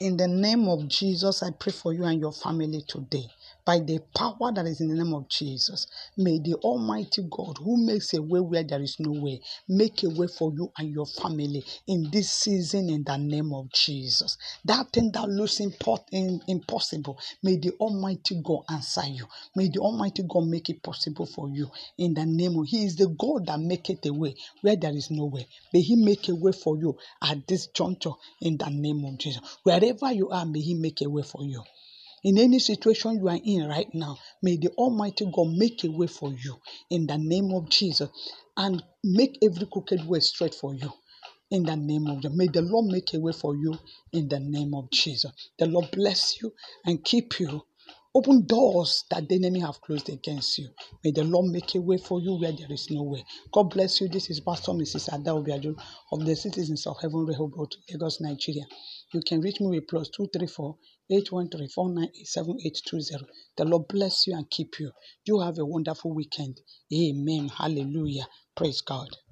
In the name of Jesus, I pray for you and your family today. By the power that is in the name of Jesus, may the Almighty God, who makes a way where there is no way, make a way for you and your family in this season in the name of Jesus. That thing that looks impossible, may the Almighty God answer you. May the Almighty God make it possible for you in the name of He is the God that maketh a way where there is no way. May He make a way for you at this juncture in the name of Jesus. Wherever you are, may He make a way for you. In any situation you are in right now, may the Almighty God make a way for you in the name of Jesus and make every crooked way straight for you in the name of Jesus. May the Lord make a way for you in the name of Jesus. The Lord bless you and keep you. Open doors that the enemy have closed against you. May the Lord make a way for you where there is no way. God bless you. This is Pastor Mrs. Ada Obiadu of the Citizens of Heaven Rehoboth, Lagos, Nigeria. You can reach me with plus 234 813 The Lord bless you and keep you. You have a wonderful weekend. Amen. Hallelujah. Praise God.